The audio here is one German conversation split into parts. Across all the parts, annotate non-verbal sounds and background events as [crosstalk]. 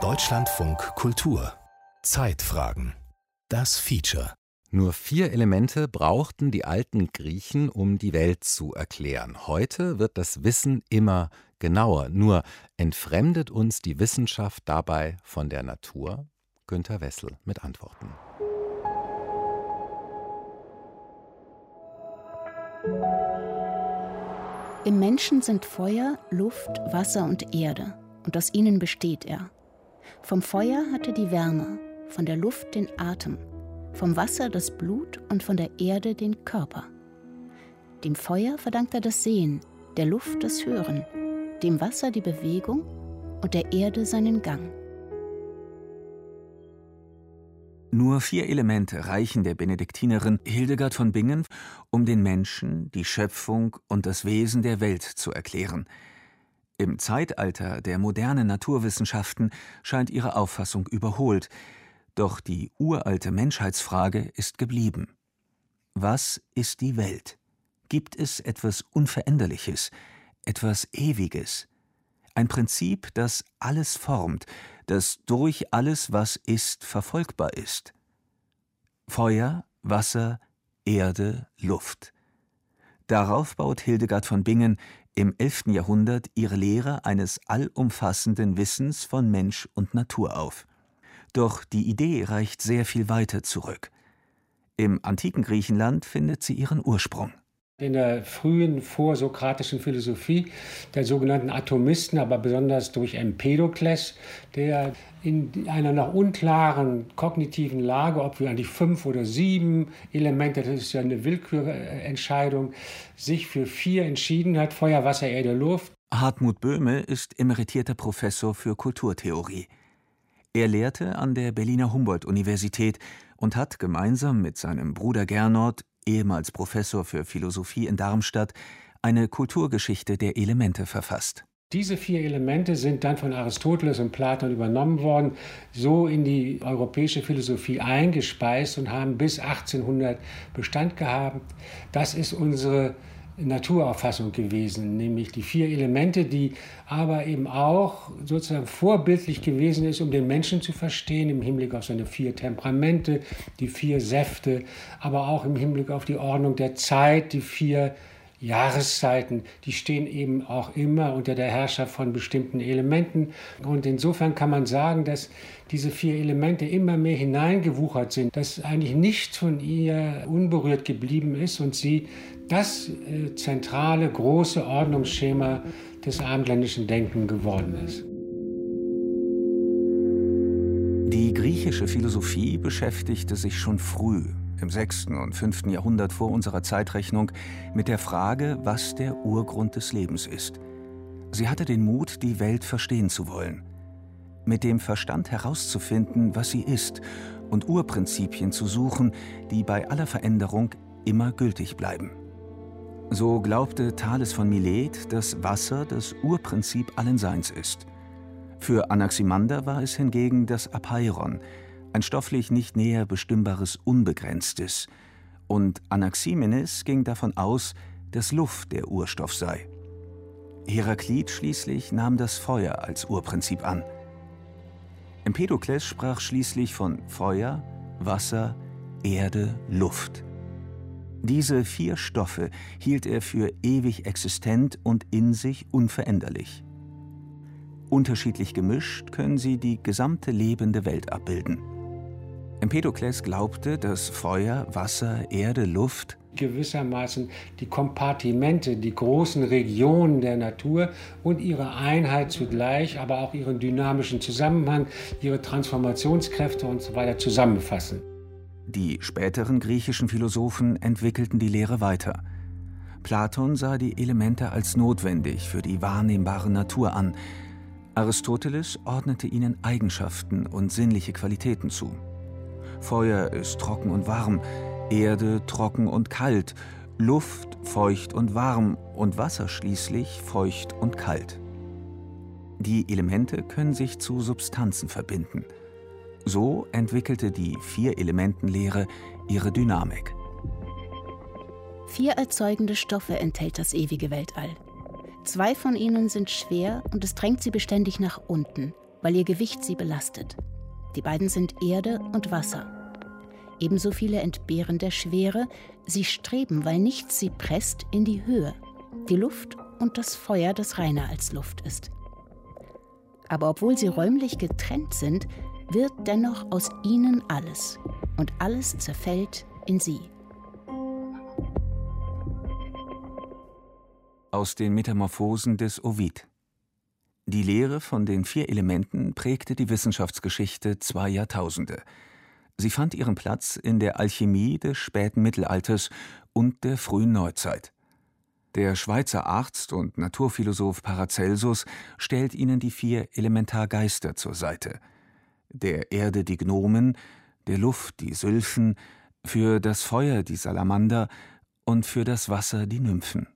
Deutschlandfunk Kultur Zeitfragen Das Feature nur vier Elemente brauchten die alten Griechen, um die Welt zu erklären. Heute wird das Wissen immer genauer. Nur entfremdet uns die Wissenschaft dabei von der Natur? Günter Wessel mit Antworten. Im Menschen sind Feuer, Luft, Wasser und Erde, und aus ihnen besteht er. Vom Feuer hat er die Wärme, von der Luft den Atem, vom Wasser das Blut und von der Erde den Körper. Dem Feuer verdankt er das Sehen, der Luft das Hören, dem Wasser die Bewegung und der Erde seinen Gang. Nur vier Elemente reichen der Benediktinerin Hildegard von Bingen, um den Menschen, die Schöpfung und das Wesen der Welt zu erklären. Im Zeitalter der modernen Naturwissenschaften scheint ihre Auffassung überholt, doch die uralte Menschheitsfrage ist geblieben. Was ist die Welt? Gibt es etwas Unveränderliches, etwas Ewiges? Ein Prinzip, das alles formt, das durch alles, was ist, verfolgbar ist. Feuer, Wasser, Erde, Luft. Darauf baut Hildegard von Bingen im 11. Jahrhundert ihre Lehre eines allumfassenden Wissens von Mensch und Natur auf. Doch die Idee reicht sehr viel weiter zurück. Im antiken Griechenland findet sie ihren Ursprung. In der frühen vorsokratischen Philosophie der sogenannten Atomisten, aber besonders durch Empedokles, der in einer noch unklaren kognitiven Lage, ob wir eigentlich fünf oder sieben Elemente, das ist ja eine Willkürentscheidung, sich für vier entschieden hat: Feuer, Wasser, Erde, Luft. Hartmut Böhme ist emeritierter Professor für Kulturtheorie. Er lehrte an der Berliner Humboldt-Universität und hat gemeinsam mit seinem Bruder Gernot, ehemals Professor für Philosophie in Darmstadt, eine Kulturgeschichte der Elemente verfasst. Diese vier Elemente sind dann von Aristoteles und Platon übernommen worden, so in die europäische Philosophie eingespeist und haben bis 1800 Bestand gehabt. Das ist unsere Naturauffassung gewesen, nämlich die vier Elemente, die aber eben auch sozusagen vorbildlich gewesen ist, um den Menschen zu verstehen, im Hinblick auf seine vier Temperamente, die vier Säfte, aber auch im Hinblick auf die Ordnung der Zeit, die vier Jahreszeiten, die stehen eben auch immer unter der Herrschaft von bestimmten Elementen. Und insofern kann man sagen, dass diese vier Elemente immer mehr hineingewuchert sind, dass eigentlich nichts von ihr unberührt geblieben ist und sie das äh, zentrale, große Ordnungsschema des abendländischen Denken geworden ist. Die griechische Philosophie beschäftigte sich schon früh, im 6. und 5. Jahrhundert vor unserer Zeitrechnung, mit der Frage, was der Urgrund des Lebens ist. Sie hatte den Mut, die Welt verstehen zu wollen, mit dem Verstand herauszufinden, was sie ist, und Urprinzipien zu suchen, die bei aller Veränderung immer gültig bleiben. So glaubte Thales von Milet, dass Wasser das Urprinzip allen Seins ist. Für Anaximander war es hingegen das Apeiron, ein stofflich nicht näher bestimmbares Unbegrenztes, und Anaximenes ging davon aus, dass Luft der Urstoff sei. Heraklit schließlich nahm das Feuer als Urprinzip an. Empedokles sprach schließlich von Feuer, Wasser, Erde, Luft. Diese vier Stoffe hielt er für ewig existent und in sich unveränderlich. Unterschiedlich gemischt können sie die gesamte lebende Welt abbilden. Empedokles glaubte, dass Feuer, Wasser, Erde, Luft gewissermaßen die Kompartimente, die großen Regionen der Natur und ihre Einheit zugleich, aber auch ihren dynamischen Zusammenhang, ihre Transformationskräfte und so zusammenfassen. Die späteren griechischen Philosophen entwickelten die Lehre weiter. Platon sah die Elemente als notwendig für die wahrnehmbare Natur an. Aristoteles ordnete ihnen Eigenschaften und sinnliche Qualitäten zu. Feuer ist trocken und warm, Erde trocken und kalt, Luft feucht und warm und Wasser schließlich feucht und kalt. Die Elemente können sich zu Substanzen verbinden – so entwickelte die Vier-Elementen-Lehre ihre Dynamik. Vier erzeugende Stoffe enthält das ewige Weltall. Zwei von ihnen sind schwer und es drängt sie beständig nach unten, weil ihr Gewicht sie belastet. Die beiden sind Erde und Wasser. Ebenso viele entbehren der Schwere, sie streben, weil nichts sie presst, in die Höhe, die Luft und das Feuer, das reiner als Luft ist. Aber obwohl sie räumlich getrennt sind, wird dennoch aus ihnen alles und alles zerfällt in sie. Aus den Metamorphosen des Ovid. Die Lehre von den vier Elementen prägte die Wissenschaftsgeschichte zwei Jahrtausende. Sie fand ihren Platz in der Alchemie des späten Mittelalters und der frühen Neuzeit. Der Schweizer Arzt und Naturphilosoph Paracelsus stellt ihnen die vier Elementargeister zur Seite. Der Erde die Gnomen, der Luft die Sylphen, für das Feuer die Salamander und für das Wasser die Nymphen.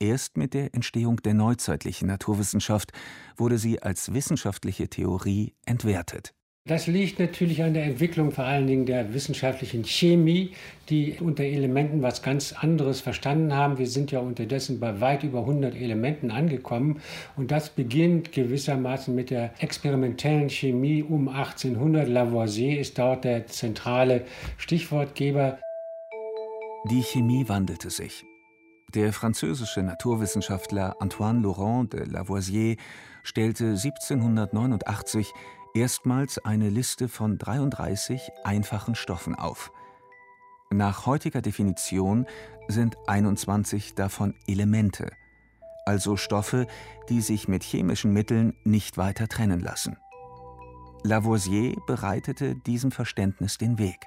Erst mit der Entstehung der neuzeitlichen Naturwissenschaft wurde sie als wissenschaftliche Theorie entwertet. Das liegt natürlich an der Entwicklung vor allen Dingen der wissenschaftlichen Chemie, die unter Elementen was ganz anderes verstanden haben. Wir sind ja unterdessen bei weit über 100 Elementen angekommen und das beginnt gewissermaßen mit der experimentellen Chemie um 1800. Lavoisier ist dort der zentrale Stichwortgeber. Die Chemie wandelte sich. Der französische Naturwissenschaftler Antoine Laurent de Lavoisier stellte 1789 erstmals eine Liste von 33 einfachen Stoffen auf. Nach heutiger Definition sind 21 davon Elemente, also Stoffe, die sich mit chemischen Mitteln nicht weiter trennen lassen. Lavoisier bereitete diesem Verständnis den Weg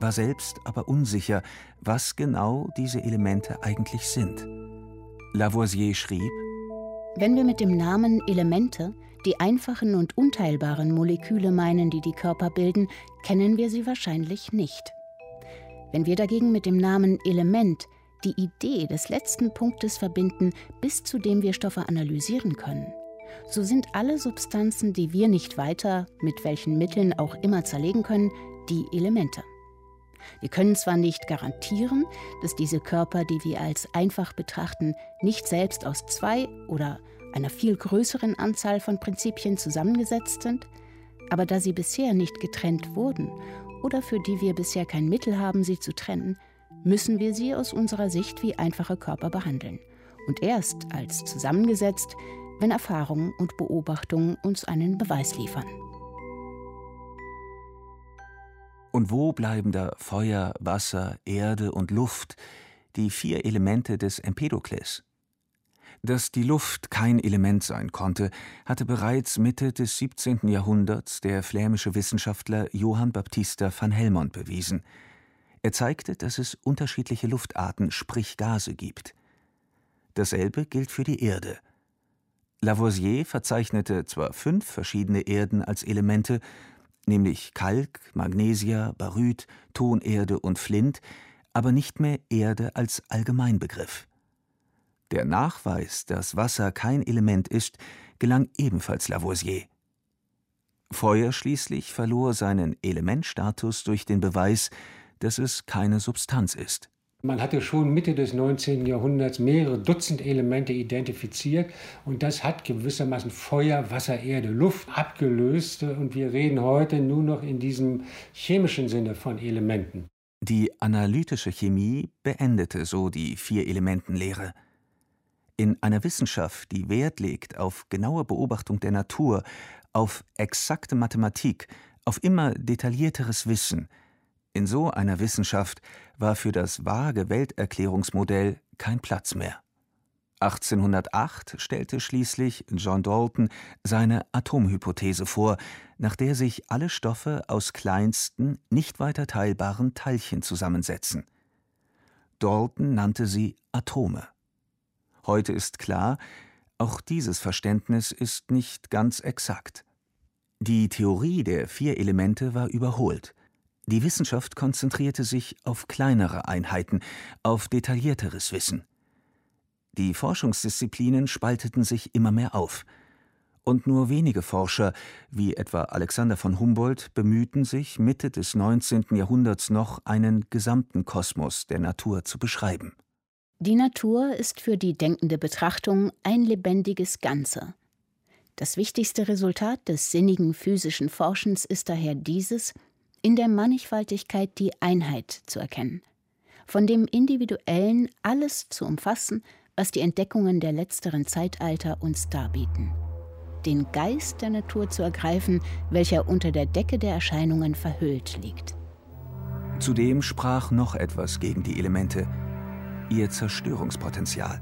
war selbst aber unsicher, was genau diese Elemente eigentlich sind. Lavoisier schrieb: Wenn wir mit dem Namen Elemente die einfachen und unteilbaren Moleküle meinen, die die Körper bilden, kennen wir sie wahrscheinlich nicht. Wenn wir dagegen mit dem Namen Element die Idee des letzten Punktes verbinden, bis zu dem wir Stoffe analysieren können, so sind alle Substanzen, die wir nicht weiter, mit welchen Mitteln auch immer zerlegen können, die Elemente. Wir können zwar nicht garantieren, dass diese Körper, die wir als einfach betrachten, nicht selbst aus zwei oder einer viel größeren Anzahl von Prinzipien zusammengesetzt sind, aber da sie bisher nicht getrennt wurden oder für die wir bisher kein Mittel haben, sie zu trennen, müssen wir sie aus unserer Sicht wie einfache Körper behandeln und erst als zusammengesetzt, wenn Erfahrung und Beobachtung uns einen Beweis liefern. Und wo bleiben da Feuer, Wasser, Erde und Luft, die vier Elemente des Empedokles? Dass die Luft kein Element sein konnte, hatte bereits Mitte des 17. Jahrhunderts der flämische Wissenschaftler Johann Baptista van Helmont bewiesen. Er zeigte, dass es unterschiedliche Luftarten, sprich Gase, gibt. Dasselbe gilt für die Erde. Lavoisier verzeichnete zwar fünf verschiedene Erden als Elemente, nämlich Kalk, Magnesia, Baryt, Tonerde und Flint, aber nicht mehr Erde als Allgemeinbegriff. Der Nachweis, dass Wasser kein Element ist, gelang ebenfalls Lavoisier. Feuer schließlich verlor seinen Elementstatus durch den Beweis, dass es keine Substanz ist. Man hatte schon Mitte des 19. Jahrhunderts mehrere Dutzend Elemente identifiziert und das hat gewissermaßen Feuer, Wasser, Erde, Luft abgelöst und wir reden heute nur noch in diesem chemischen Sinne von Elementen. Die analytische Chemie beendete so die Vier-Elementen-Lehre. In einer Wissenschaft, die Wert legt auf genaue Beobachtung der Natur, auf exakte Mathematik, auf immer detaillierteres Wissen, in so einer Wissenschaft war für das vage Welterklärungsmodell kein Platz mehr. 1808 stellte schließlich John Dalton seine Atomhypothese vor, nach der sich alle Stoffe aus kleinsten, nicht weiter teilbaren Teilchen zusammensetzen. Dalton nannte sie Atome. Heute ist klar, auch dieses Verständnis ist nicht ganz exakt. Die Theorie der vier Elemente war überholt. Die Wissenschaft konzentrierte sich auf kleinere Einheiten, auf detaillierteres Wissen. Die Forschungsdisziplinen spalteten sich immer mehr auf. Und nur wenige Forscher, wie etwa Alexander von Humboldt, bemühten sich, Mitte des 19. Jahrhunderts noch einen gesamten Kosmos der Natur zu beschreiben. Die Natur ist für die denkende Betrachtung ein lebendiges Ganze. Das wichtigste Resultat des sinnigen physischen Forschens ist daher dieses, in der Mannigfaltigkeit die Einheit zu erkennen, von dem Individuellen alles zu umfassen, was die Entdeckungen der letzteren Zeitalter uns darbieten. Den Geist der Natur zu ergreifen, welcher unter der Decke der Erscheinungen verhüllt liegt. Zudem sprach noch etwas gegen die Elemente, ihr Zerstörungspotenzial.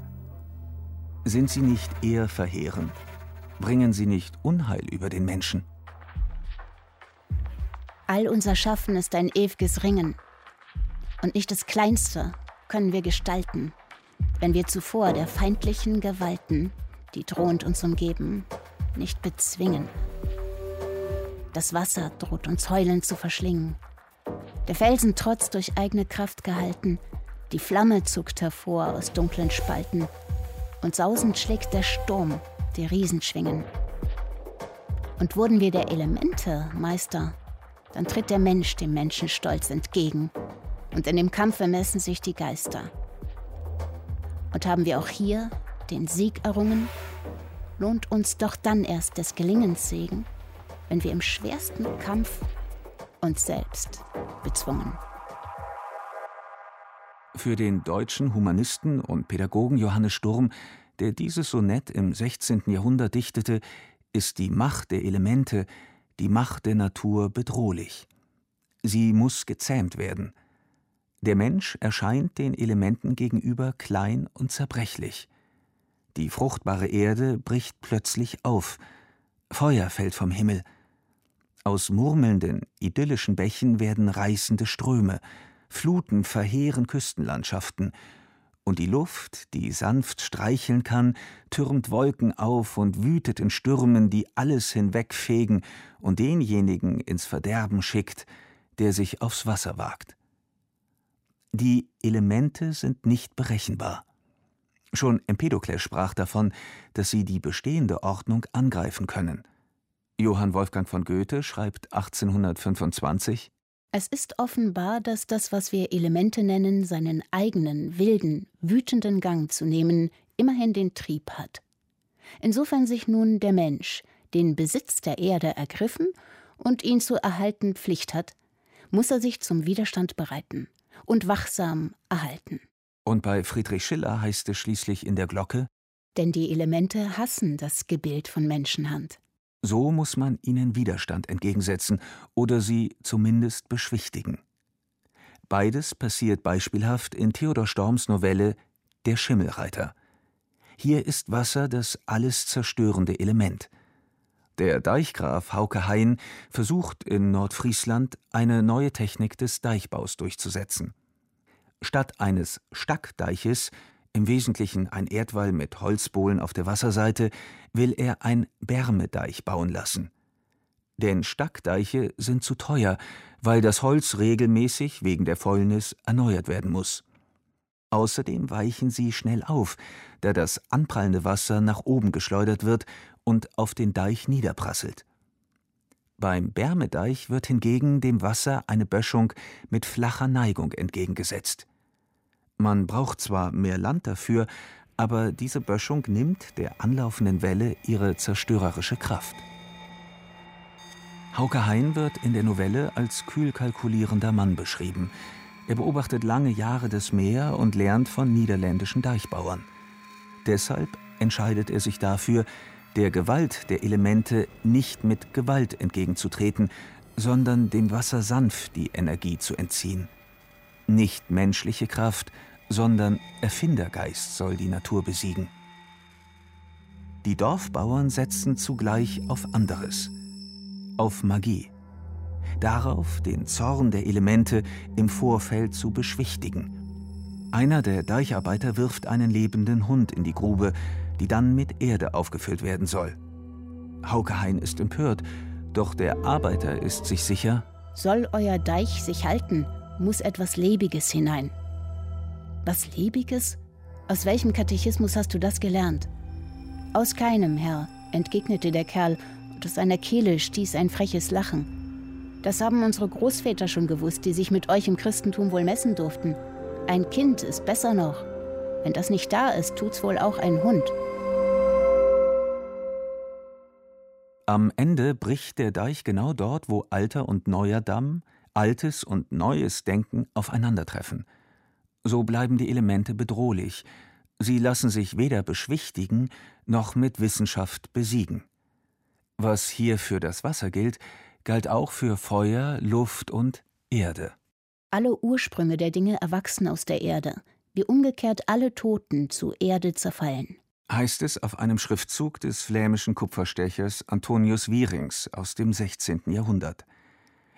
Sind sie nicht eher verheerend? Bringen sie nicht Unheil über den Menschen? All unser Schaffen ist ein ewiges Ringen. Und nicht das Kleinste können wir gestalten, wenn wir zuvor der feindlichen Gewalten, die drohend uns umgeben, nicht bezwingen. Das Wasser droht uns heulend zu verschlingen. Der Felsen trotz durch eigene Kraft gehalten, die Flamme zuckt hervor aus dunklen Spalten und sausend schlägt der Sturm die Riesenschwingen. Und wurden wir der Elemente Meister, dann tritt der Mensch dem Menschen stolz entgegen und in dem Kampfe messen sich die Geister. Und haben wir auch hier den Sieg errungen, lohnt uns doch dann erst des Gelingens Segen, wenn wir im schwersten Kampf uns selbst bezwungen. Für den deutschen Humanisten und Pädagogen Johannes Sturm, der dieses Sonett im 16. Jahrhundert dichtete, ist die Macht der Elemente, die Macht der Natur bedrohlich. Sie muss gezähmt werden. Der Mensch erscheint den Elementen gegenüber klein und zerbrechlich. Die fruchtbare Erde bricht plötzlich auf, Feuer fällt vom Himmel. Aus murmelnden, idyllischen Bächen werden reißende Ströme, Fluten verheeren Küstenlandschaften, und die Luft, die sanft streicheln kann, türmt Wolken auf und wütet in Stürmen, die alles hinwegfegen und denjenigen ins Verderben schickt, der sich aufs Wasser wagt. Die Elemente sind nicht berechenbar. Schon Empedokles sprach davon, dass sie die bestehende Ordnung angreifen können. Johann Wolfgang von Goethe schreibt 1825 es ist offenbar, dass das, was wir Elemente nennen, seinen eigenen, wilden, wütenden Gang zu nehmen, immerhin den Trieb hat. Insofern sich nun der Mensch den Besitz der Erde ergriffen und ihn zu erhalten Pflicht hat, muss er sich zum Widerstand bereiten und wachsam erhalten. Und bei Friedrich Schiller heißt es schließlich in der Glocke Denn die Elemente hassen das Gebild von Menschenhand. So muss man ihnen Widerstand entgegensetzen oder sie zumindest beschwichtigen. Beides passiert beispielhaft in Theodor Storms Novelle Der Schimmelreiter. Hier ist Wasser das alles zerstörende Element. Der Deichgraf Hauke Hein versucht in Nordfriesland eine neue Technik des Deichbaus durchzusetzen. Statt eines Stackdeiches im Wesentlichen ein Erdwall mit Holzbohlen auf der Wasserseite, will er ein Bärmedeich bauen lassen. Denn Stackdeiche sind zu teuer, weil das Holz regelmäßig wegen der Fäulnis erneuert werden muss. Außerdem weichen sie schnell auf, da das anprallende Wasser nach oben geschleudert wird und auf den Deich niederprasselt. Beim Bärmedeich wird hingegen dem Wasser eine Böschung mit flacher Neigung entgegengesetzt. Man braucht zwar mehr Land dafür, aber diese Böschung nimmt der anlaufenden Welle ihre zerstörerische Kraft. Hauke Hein wird in der Novelle als kühl kalkulierender Mann beschrieben. Er beobachtet lange Jahre das Meer und lernt von niederländischen Deichbauern. Deshalb entscheidet er sich dafür, der Gewalt der Elemente nicht mit Gewalt entgegenzutreten, sondern dem Wasser sanft die Energie zu entziehen. Nicht menschliche Kraft, sondern Erfindergeist soll die Natur besiegen. Die Dorfbauern setzen zugleich auf anderes, auf Magie. Darauf, den Zorn der Elemente im Vorfeld zu beschwichtigen. Einer der Deicharbeiter wirft einen lebenden Hund in die Grube, die dann mit Erde aufgefüllt werden soll. Haukehain ist empört, doch der Arbeiter ist sich sicher, soll euer Deich sich halten, muss etwas Lebiges hinein. Was Lebiges? Aus welchem Katechismus hast du das gelernt? Aus keinem, Herr, entgegnete der Kerl, und aus seiner Kehle stieß ein freches Lachen. Das haben unsere Großväter schon gewusst, die sich mit euch im Christentum wohl messen durften. Ein Kind ist besser noch. Wenn das nicht da ist, tut's wohl auch ein Hund. Am Ende bricht der Deich genau dort, wo alter und neuer Damm, altes und neues Denken aufeinandertreffen. So bleiben die Elemente bedrohlich. Sie lassen sich weder beschwichtigen noch mit Wissenschaft besiegen. Was hier für das Wasser gilt, galt auch für Feuer, Luft und Erde. Alle Ursprünge der Dinge erwachsen aus der Erde, wie umgekehrt alle Toten zu Erde zerfallen heißt es auf einem Schriftzug des flämischen Kupferstechers Antonius Wierings aus dem 16. Jahrhundert.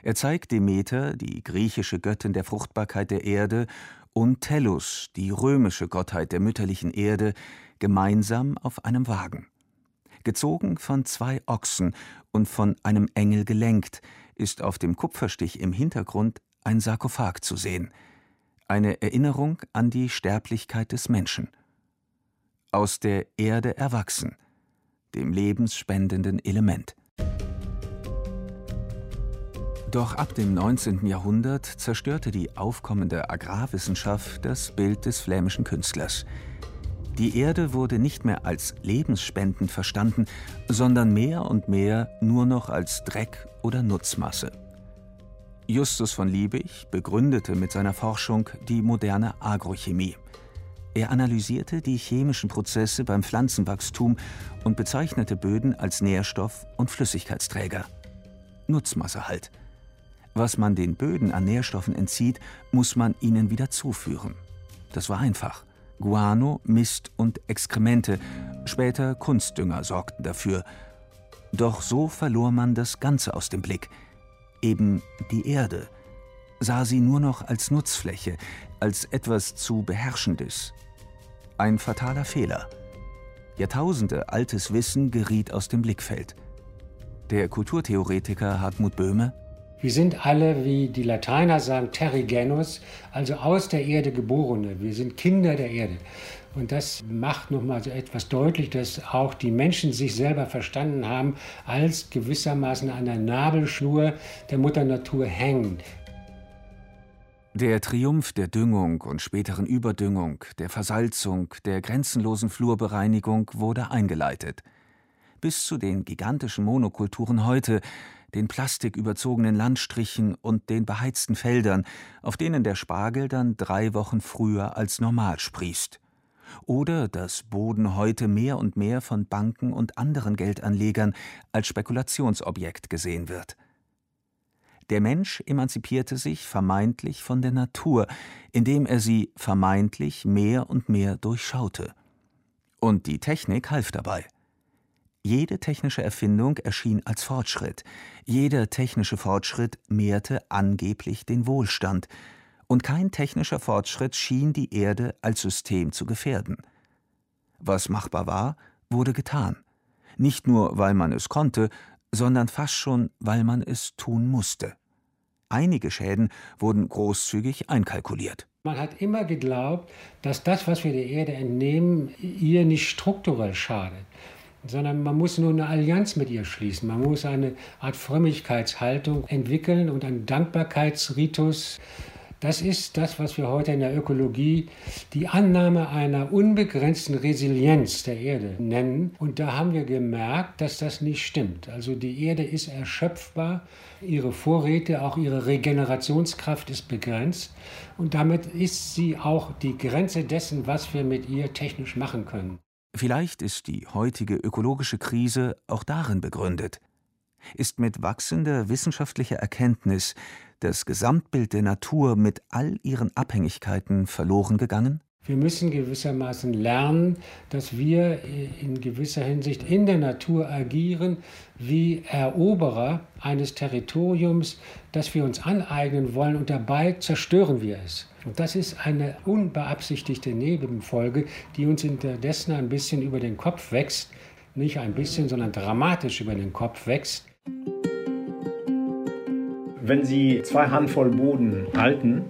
Er zeigt Demeter, die griechische Göttin der Fruchtbarkeit der Erde, und Tellus, die römische Gottheit der mütterlichen Erde, gemeinsam auf einem Wagen. Gezogen von zwei Ochsen und von einem Engel gelenkt, ist auf dem Kupferstich im Hintergrund ein Sarkophag zu sehen, eine Erinnerung an die Sterblichkeit des Menschen aus der Erde erwachsen, dem lebensspendenden Element. Doch ab dem 19. Jahrhundert zerstörte die aufkommende Agrarwissenschaft das Bild des flämischen Künstlers. Die Erde wurde nicht mehr als lebensspendend verstanden, sondern mehr und mehr nur noch als Dreck oder Nutzmasse. Justus von Liebig begründete mit seiner Forschung die moderne Agrochemie – er analysierte die chemischen Prozesse beim Pflanzenwachstum und bezeichnete Böden als Nährstoff- und Flüssigkeitsträger. Nutzmasse halt. Was man den Böden an Nährstoffen entzieht, muss man ihnen wieder zuführen. Das war einfach. Guano, Mist und Exkremente, später Kunstdünger sorgten dafür. Doch so verlor man das Ganze aus dem Blick. Eben die Erde sah sie nur noch als Nutzfläche, als etwas zu Beherrschendes. Ein fataler Fehler. Jahrtausende altes Wissen geriet aus dem Blickfeld. Der Kulturtheoretiker Hartmut Böhme wir sind alle, wie die Lateiner sagen, Terrigenus, also aus der Erde geborene. Wir sind Kinder der Erde. Und das macht nochmal so etwas deutlich, dass auch die Menschen sich selber verstanden haben, als gewissermaßen an der Nabelschnur der Mutter Natur hängen. Der Triumph der Düngung und späteren Überdüngung, der Versalzung, der grenzenlosen Flurbereinigung wurde eingeleitet. Bis zu den gigantischen Monokulturen heute, den plastiküberzogenen Landstrichen und den beheizten Feldern, auf denen der Spargel dann drei Wochen früher als normal sprießt. Oder dass Boden heute mehr und mehr von Banken und anderen Geldanlegern als Spekulationsobjekt gesehen wird. Der Mensch emanzipierte sich vermeintlich von der Natur, indem er sie vermeintlich mehr und mehr durchschaute. Und die Technik half dabei. Jede technische Erfindung erschien als Fortschritt, jeder technische Fortschritt mehrte angeblich den Wohlstand, und kein technischer Fortschritt schien die Erde als System zu gefährden. Was machbar war, wurde getan, nicht nur weil man es konnte, sondern fast schon, weil man es tun musste. Einige Schäden wurden großzügig einkalkuliert. Man hat immer geglaubt, dass das, was wir der Erde entnehmen, ihr nicht strukturell schadet, sondern man muss nur eine Allianz mit ihr schließen. Man muss eine Art Frömmigkeitshaltung entwickeln und einen Dankbarkeitsritus das ist das, was wir heute in der Ökologie die Annahme einer unbegrenzten Resilienz der Erde nennen. Und da haben wir gemerkt, dass das nicht stimmt. Also die Erde ist erschöpfbar, ihre Vorräte, auch ihre Regenerationskraft ist begrenzt. Und damit ist sie auch die Grenze dessen, was wir mit ihr technisch machen können. Vielleicht ist die heutige ökologische Krise auch darin begründet. Ist mit wachsender wissenschaftlicher Erkenntnis das Gesamtbild der Natur mit all ihren Abhängigkeiten verloren gegangen? Wir müssen gewissermaßen lernen, dass wir in gewisser Hinsicht in der Natur agieren wie Eroberer eines Territoriums, das wir uns aneignen wollen und dabei zerstören wir es. Und das ist eine unbeabsichtigte Nebenfolge, die uns indessen ein bisschen über den Kopf wächst. Nicht ein bisschen, sondern dramatisch über den Kopf wächst. Wenn Sie zwei Handvoll Boden halten,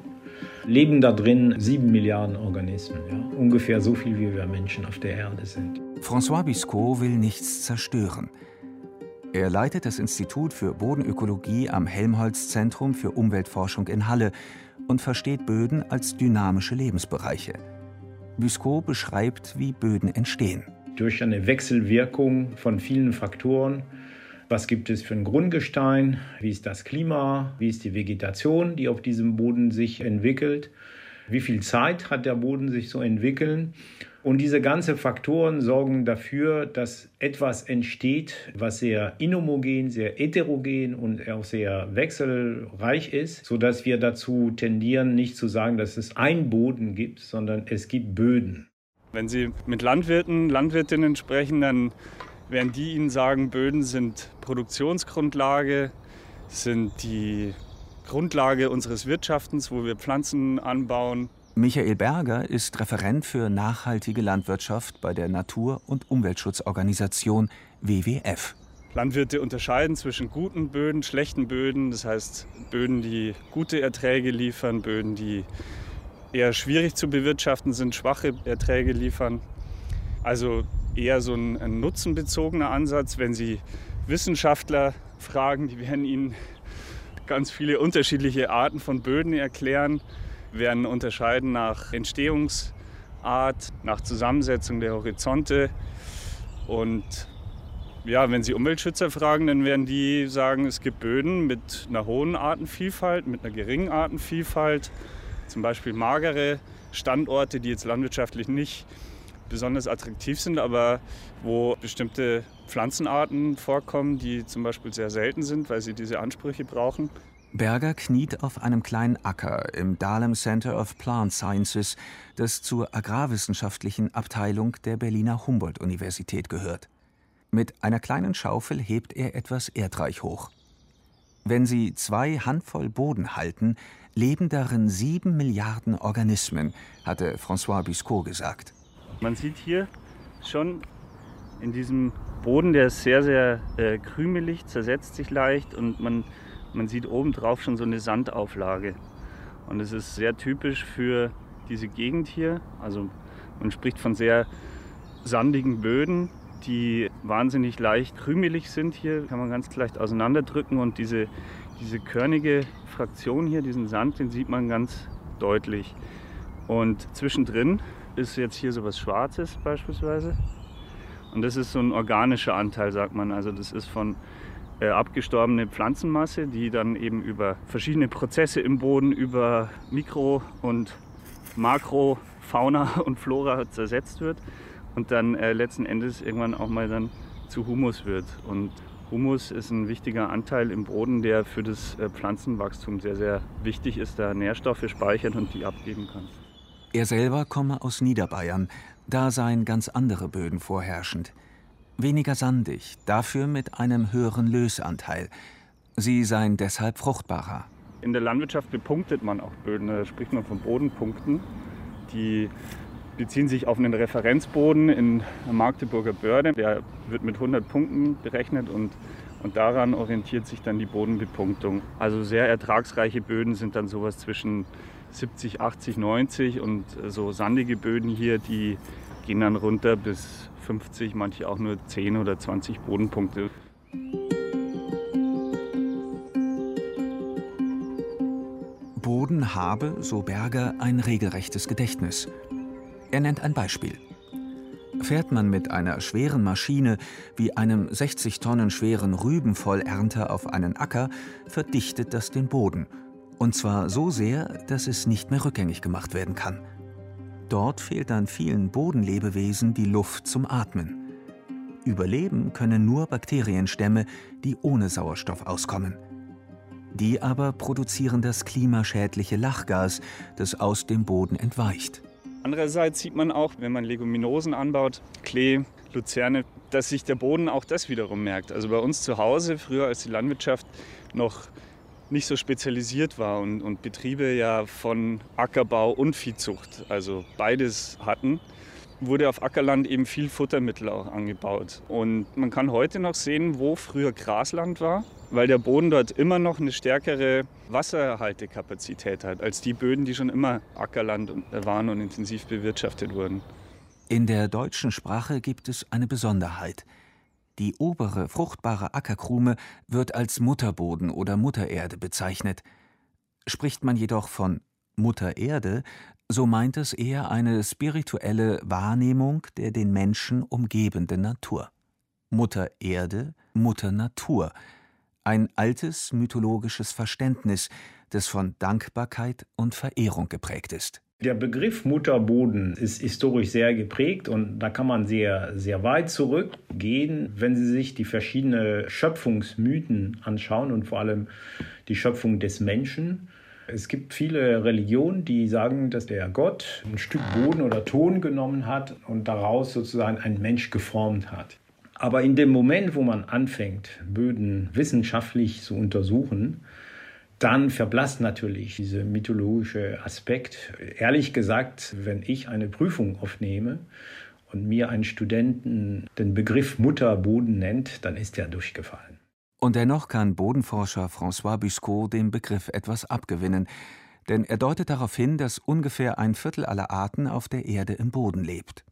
leben da drin sieben Milliarden Organismen. Ja? Ungefähr so viel, wie wir Menschen auf der Erde sind. François Biscot will nichts zerstören. Er leitet das Institut für Bodenökologie am Helmholtz-Zentrum für Umweltforschung in Halle und versteht Böden als dynamische Lebensbereiche. Busco beschreibt, wie Böden entstehen. Durch eine Wechselwirkung von vielen Faktoren. Was gibt es für ein Grundgestein? Wie ist das Klima? Wie ist die Vegetation, die auf diesem Boden sich entwickelt? Wie viel Zeit hat der Boden sich so entwickeln? Und diese ganzen Faktoren sorgen dafür, dass etwas entsteht, was sehr inhomogen, sehr heterogen und auch sehr wechselreich ist, sodass wir dazu tendieren, nicht zu sagen, dass es einen Boden gibt, sondern es gibt Böden. Wenn Sie mit Landwirten, Landwirtinnen sprechen, dann werden die Ihnen sagen, Böden sind Produktionsgrundlage, sind die Grundlage unseres Wirtschaftens, wo wir Pflanzen anbauen. Michael Berger ist Referent für nachhaltige Landwirtschaft bei der Natur- und Umweltschutzorganisation WWF. Landwirte unterscheiden zwischen guten Böden, schlechten Böden, das heißt Böden, die gute Erträge liefern, Böden, die eher schwierig zu bewirtschaften sind, schwache Erträge liefern. Also eher so ein, ein nutzenbezogener Ansatz. Wenn Sie Wissenschaftler fragen, die werden Ihnen ganz viele unterschiedliche Arten von Böden erklären werden unterscheiden nach Entstehungsart, nach Zusammensetzung der Horizonte. Und ja, wenn Sie Umweltschützer fragen, dann werden die sagen, es gibt Böden mit einer hohen Artenvielfalt, mit einer geringen Artenvielfalt, zum Beispiel magere Standorte, die jetzt landwirtschaftlich nicht besonders attraktiv sind, aber wo bestimmte Pflanzenarten vorkommen, die zum Beispiel sehr selten sind, weil sie diese Ansprüche brauchen. Berger kniet auf einem kleinen Acker im Dahlem Center of Plant Sciences, das zur agrarwissenschaftlichen Abteilung der Berliner Humboldt-Universität gehört. Mit einer kleinen Schaufel hebt er etwas Erdreich hoch. Wenn Sie zwei Handvoll Boden halten, leben darin sieben Milliarden Organismen, hatte François Busco gesagt. Man sieht hier schon in diesem Boden, der ist sehr, sehr äh, krümelig, zersetzt sich leicht und man man sieht oben drauf schon so eine Sandauflage. Und es ist sehr typisch für diese Gegend hier. Also man spricht von sehr sandigen Böden, die wahnsinnig leicht krümelig sind hier, kann man ganz leicht auseinanderdrücken und diese, diese körnige Fraktion hier, diesen Sand, den sieht man ganz deutlich. Und zwischendrin ist jetzt hier so was Schwarzes beispielsweise. Und das ist so ein organischer Anteil, sagt man. Also das ist von abgestorbene Pflanzenmasse, die dann eben über verschiedene Prozesse im Boden, über Mikro- und Makrofauna [laughs] und Flora zersetzt wird und dann äh, letzten Endes irgendwann auch mal dann zu Humus wird. Und Humus ist ein wichtiger Anteil im Boden, der für das äh, Pflanzenwachstum sehr, sehr wichtig ist, da Nährstoffe speichert und die abgeben kann. Er selber komme aus Niederbayern, da seien ganz andere Böden vorherrschend weniger sandig, dafür mit einem höheren Lösanteil. Sie seien deshalb fruchtbarer. In der Landwirtschaft bepunktet man auch Böden, da spricht man von Bodenpunkten. Die beziehen sich auf einen Referenzboden in Magdeburger Börde. Der wird mit 100 Punkten berechnet und, und daran orientiert sich dann die Bodenbepunktung. Also sehr ertragsreiche Böden sind dann sowas zwischen 70, 80, 90 und so sandige Böden hier, die gehen dann runter bis 50, manche auch nur 10 oder 20 Bodenpunkte. Boden habe, so Berger, ein regelrechtes Gedächtnis. Er nennt ein Beispiel. Fährt man mit einer schweren Maschine wie einem 60 Tonnen schweren Rübenvollernter auf einen Acker, verdichtet das den Boden. Und zwar so sehr, dass es nicht mehr rückgängig gemacht werden kann. Dort fehlt dann vielen Bodenlebewesen die Luft zum Atmen. Überleben können nur Bakterienstämme, die ohne Sauerstoff auskommen. Die aber produzieren das klimaschädliche Lachgas, das aus dem Boden entweicht. Andererseits sieht man auch, wenn man Leguminosen anbaut, Klee, Luzerne, dass sich der Boden auch das wiederum merkt. Also bei uns zu Hause, früher als die Landwirtschaft noch nicht so spezialisiert war und, und Betriebe ja von Ackerbau und Viehzucht, also beides hatten, wurde auf Ackerland eben viel Futtermittel auch angebaut. Und man kann heute noch sehen, wo früher Grasland war, weil der Boden dort immer noch eine stärkere Wasserhaltekapazität hat als die Böden, die schon immer Ackerland waren und intensiv bewirtschaftet wurden. In der deutschen Sprache gibt es eine Besonderheit – die obere, fruchtbare Ackerkrume wird als Mutterboden oder Muttererde bezeichnet. Spricht man jedoch von Mutter Erde, so meint es eher eine spirituelle Wahrnehmung der den Menschen umgebenden Natur. Mutter Erde, Mutter Natur, ein altes mythologisches Verständnis, das von Dankbarkeit und Verehrung geprägt ist. Der Begriff Mutterboden ist historisch sehr geprägt und da kann man sehr, sehr weit zurückgehen, wenn Sie sich die verschiedenen Schöpfungsmythen anschauen und vor allem die Schöpfung des Menschen. Es gibt viele Religionen, die sagen, dass der Gott ein Stück Boden oder Ton genommen hat und daraus sozusagen ein Mensch geformt hat. Aber in dem Moment, wo man anfängt, Böden wissenschaftlich zu untersuchen, dann verblasst natürlich dieser mythologische Aspekt. Ehrlich gesagt, wenn ich eine Prüfung aufnehme und mir ein Studenten den Begriff Mutterboden nennt, dann ist er durchgefallen. Und dennoch kann Bodenforscher François Buscot dem Begriff etwas abgewinnen, denn er deutet darauf hin, dass ungefähr ein Viertel aller Arten auf der Erde im Boden lebt.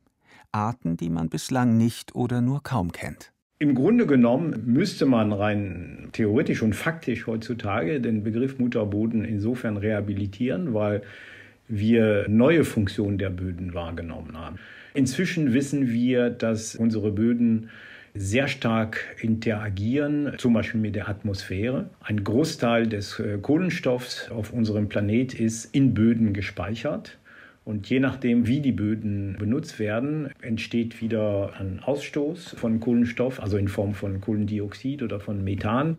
Arten, die man bislang nicht oder nur kaum kennt. Im Grunde genommen müsste man rein theoretisch und faktisch heutzutage den Begriff Mutterboden insofern rehabilitieren, weil wir neue Funktionen der Böden wahrgenommen haben. Inzwischen wissen wir, dass unsere Böden sehr stark interagieren, zum Beispiel mit der Atmosphäre. Ein Großteil des äh, Kohlenstoffs auf unserem Planet ist in Böden gespeichert. Und je nachdem, wie die Böden benutzt werden, entsteht wieder ein Ausstoß von Kohlenstoff, also in Form von Kohlendioxid oder von Methan.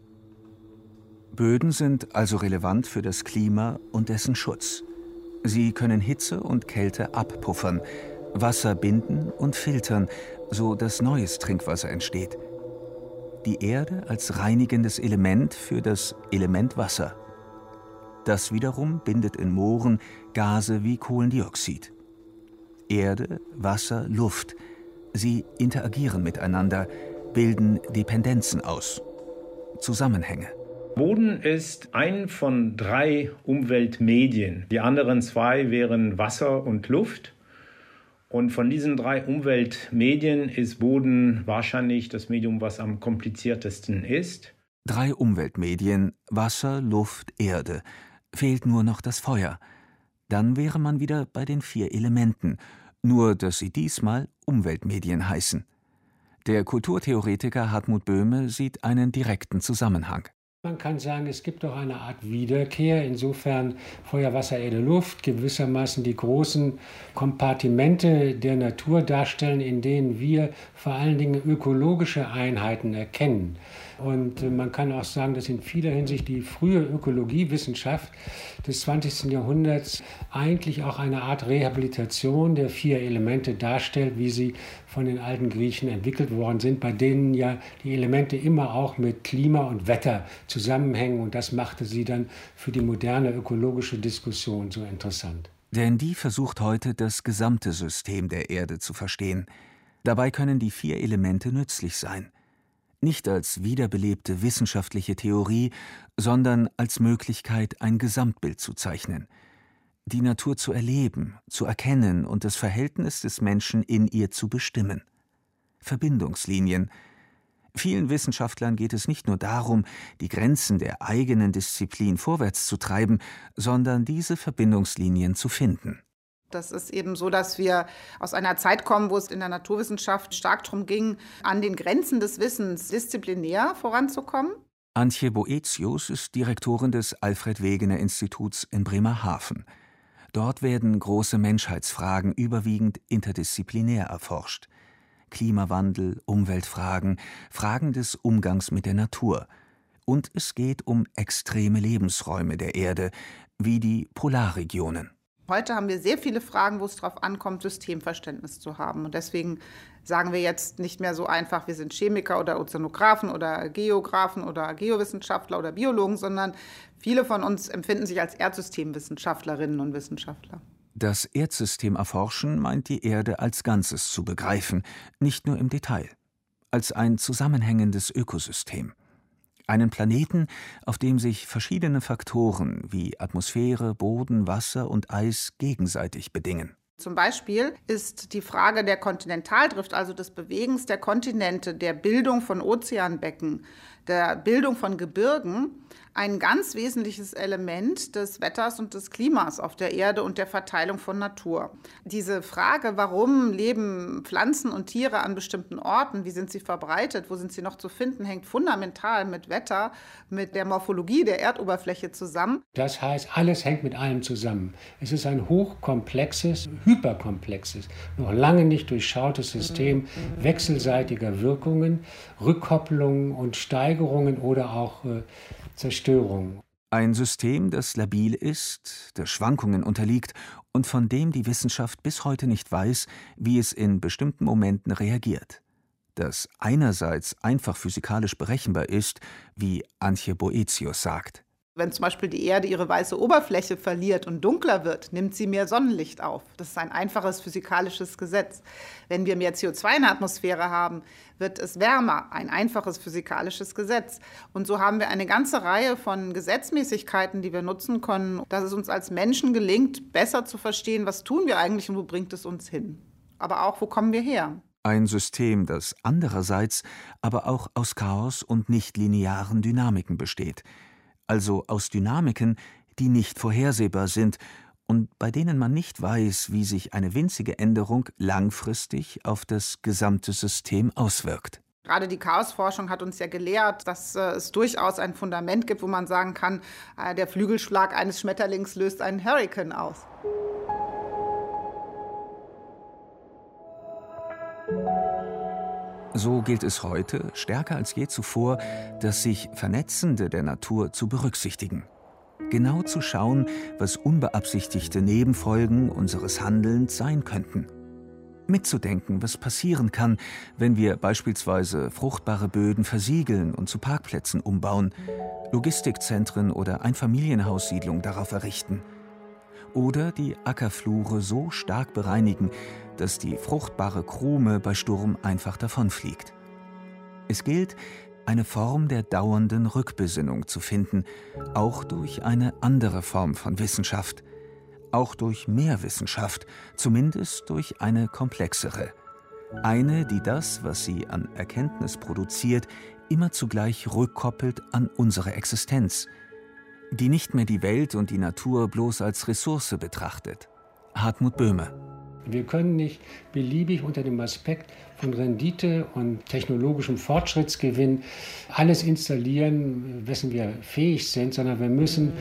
Böden sind also relevant für das Klima und dessen Schutz. Sie können Hitze und Kälte abpuffern, Wasser binden und filtern, so dass neues Trinkwasser entsteht. Die Erde als reinigendes Element für das Element Wasser. Das wiederum bindet in Mooren Gase wie Kohlendioxid. Erde, Wasser, Luft, sie interagieren miteinander, bilden Dependenzen aus, Zusammenhänge. Boden ist ein von drei Umweltmedien. Die anderen zwei wären Wasser und Luft. Und von diesen drei Umweltmedien ist Boden wahrscheinlich das Medium, was am kompliziertesten ist. Drei Umweltmedien Wasser, Luft, Erde fehlt nur noch das Feuer. Dann wäre man wieder bei den vier Elementen, nur dass sie diesmal Umweltmedien heißen. Der Kulturtheoretiker Hartmut Böhme sieht einen direkten Zusammenhang. Man kann sagen, es gibt doch eine Art Wiederkehr. Insofern Feuer, Wasser, Erde, Luft gewissermaßen die großen Kompartimente der Natur darstellen, in denen wir vor allen Dingen ökologische Einheiten erkennen. Und äh, man kann auch sagen, dass in vieler Hinsicht die frühe Ökologiewissenschaft des 20. Jahrhunderts eigentlich auch eine Art Rehabilitation der vier Elemente darstellt, wie sie von den alten Griechen entwickelt worden sind, bei denen ja die Elemente immer auch mit Klima und Wetter zusammenhängen. Und das machte sie dann für die moderne ökologische Diskussion so interessant. Denn die versucht heute das gesamte System der Erde zu verstehen. Dabei können die vier Elemente nützlich sein nicht als wiederbelebte wissenschaftliche Theorie, sondern als Möglichkeit, ein Gesamtbild zu zeichnen, die Natur zu erleben, zu erkennen und das Verhältnis des Menschen in ihr zu bestimmen. Verbindungslinien. Vielen Wissenschaftlern geht es nicht nur darum, die Grenzen der eigenen Disziplin vorwärts zu treiben, sondern diese Verbindungslinien zu finden. Das ist eben so, dass wir aus einer Zeit kommen, wo es in der Naturwissenschaft stark darum ging, an den Grenzen des Wissens disziplinär voranzukommen. Antje Boetius ist Direktorin des Alfred Wegener Instituts in Bremerhaven. Dort werden große Menschheitsfragen überwiegend interdisziplinär erforscht. Klimawandel, Umweltfragen, Fragen des Umgangs mit der Natur. Und es geht um extreme Lebensräume der Erde, wie die Polarregionen. Heute haben wir sehr viele Fragen, wo es darauf ankommt, Systemverständnis zu haben. Und deswegen sagen wir jetzt nicht mehr so einfach, wir sind Chemiker oder Ozeanographen oder Geografen oder Geowissenschaftler oder Biologen, sondern viele von uns empfinden sich als Erdsystemwissenschaftlerinnen und Wissenschaftler. Das Erdsystem erforschen meint die Erde als Ganzes zu begreifen, nicht nur im Detail, als ein zusammenhängendes Ökosystem einen Planeten, auf dem sich verschiedene Faktoren wie Atmosphäre, Boden, Wasser und Eis gegenseitig bedingen. Zum Beispiel ist die Frage der Kontinentaldrift, also des Bewegens der Kontinente, der Bildung von Ozeanbecken, der Bildung von Gebirgen, ein ganz wesentliches Element des Wetters und des Klimas auf der Erde und der Verteilung von Natur. Diese Frage, warum leben Pflanzen und Tiere an bestimmten Orten, wie sind sie verbreitet, wo sind sie noch zu finden, hängt fundamental mit Wetter, mit der Morphologie der Erdoberfläche zusammen. Das heißt, alles hängt mit allem zusammen. Es ist ein hochkomplexes, hyperkomplexes, noch lange nicht durchschautes System wechselseitiger Wirkungen, Rückkopplungen und Steigerungen oder auch äh, Zerstörungen. Ein System, das labil ist, der Schwankungen unterliegt und von dem die Wissenschaft bis heute nicht weiß, wie es in bestimmten Momenten reagiert. Das einerseits einfach physikalisch berechenbar ist, wie Antje Boetius sagt. Wenn zum Beispiel die Erde ihre weiße Oberfläche verliert und dunkler wird, nimmt sie mehr Sonnenlicht auf. Das ist ein einfaches physikalisches Gesetz. Wenn wir mehr CO2 in der Atmosphäre haben, wird es wärmer. Ein einfaches physikalisches Gesetz. Und so haben wir eine ganze Reihe von Gesetzmäßigkeiten, die wir nutzen können, dass es uns als Menschen gelingt, besser zu verstehen, was tun wir eigentlich und wo bringt es uns hin. Aber auch, wo kommen wir her? Ein System, das andererseits aber auch aus Chaos und nichtlinearen Dynamiken besteht – also aus Dynamiken, die nicht vorhersehbar sind und bei denen man nicht weiß, wie sich eine winzige Änderung langfristig auf das gesamte System auswirkt. Gerade die Chaosforschung hat uns ja gelehrt, dass äh, es durchaus ein Fundament gibt, wo man sagen kann, äh, der Flügelschlag eines Schmetterlings löst einen Hurrikan aus. So gilt es heute, stärker als je zuvor, das sich Vernetzende der Natur zu berücksichtigen. Genau zu schauen, was unbeabsichtigte Nebenfolgen unseres Handelns sein könnten. Mitzudenken, was passieren kann, wenn wir beispielsweise fruchtbare Böden versiegeln und zu Parkplätzen umbauen, Logistikzentren oder Einfamilienhaussiedlungen darauf errichten. Oder die Ackerflure so stark bereinigen, dass die fruchtbare Krume bei Sturm einfach davonfliegt. Es gilt, eine Form der dauernden Rückbesinnung zu finden, auch durch eine andere Form von Wissenschaft, auch durch mehr Wissenschaft, zumindest durch eine komplexere. Eine, die das, was sie an Erkenntnis produziert, immer zugleich rückkoppelt an unsere Existenz, die nicht mehr die Welt und die Natur bloß als Ressource betrachtet. Hartmut Böhme wir können nicht beliebig unter dem Aspekt von Rendite und technologischem Fortschrittsgewinn alles installieren, wessen wir fähig sind, sondern wir müssen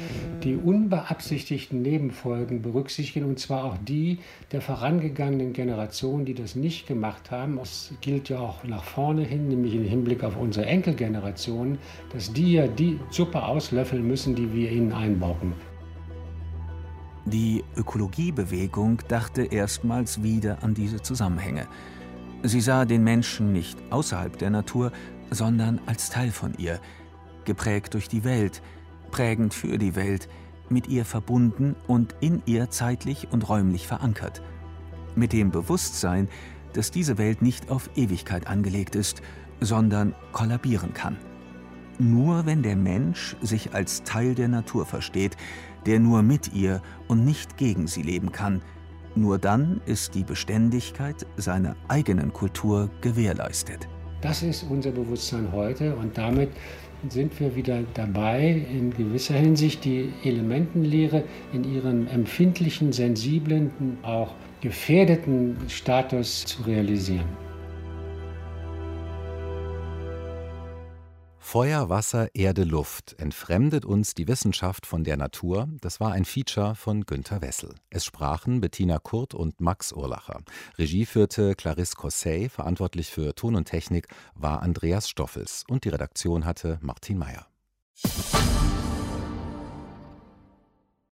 die unbeabsichtigten Nebenfolgen berücksichtigen und zwar auch die der vorangegangenen Generationen, die das nicht gemacht haben. Das gilt ja auch nach vorne hin, nämlich im Hinblick auf unsere Enkelgenerationen, dass die ja die Suppe auslöffeln müssen, die wir ihnen einbauen. Die Ökologiebewegung dachte erstmals wieder an diese Zusammenhänge. Sie sah den Menschen nicht außerhalb der Natur, sondern als Teil von ihr, geprägt durch die Welt, prägend für die Welt, mit ihr verbunden und in ihr zeitlich und räumlich verankert. Mit dem Bewusstsein, dass diese Welt nicht auf Ewigkeit angelegt ist, sondern kollabieren kann. Nur wenn der Mensch sich als Teil der Natur versteht, der nur mit ihr und nicht gegen sie leben kann. Nur dann ist die Beständigkeit seiner eigenen Kultur gewährleistet. Das ist unser Bewusstsein heute und damit sind wir wieder dabei, in gewisser Hinsicht die Elementenlehre in ihrem empfindlichen, sensiblen, auch gefährdeten Status zu realisieren. Feuer, Wasser, Erde, Luft entfremdet uns die Wissenschaft von der Natur. Das war ein Feature von Günter Wessel. Es sprachen Bettina Kurt und Max Urlacher. Regie führte Clarisse Cossey, verantwortlich für Ton und Technik war Andreas Stoffels und die Redaktion hatte Martin Meyer.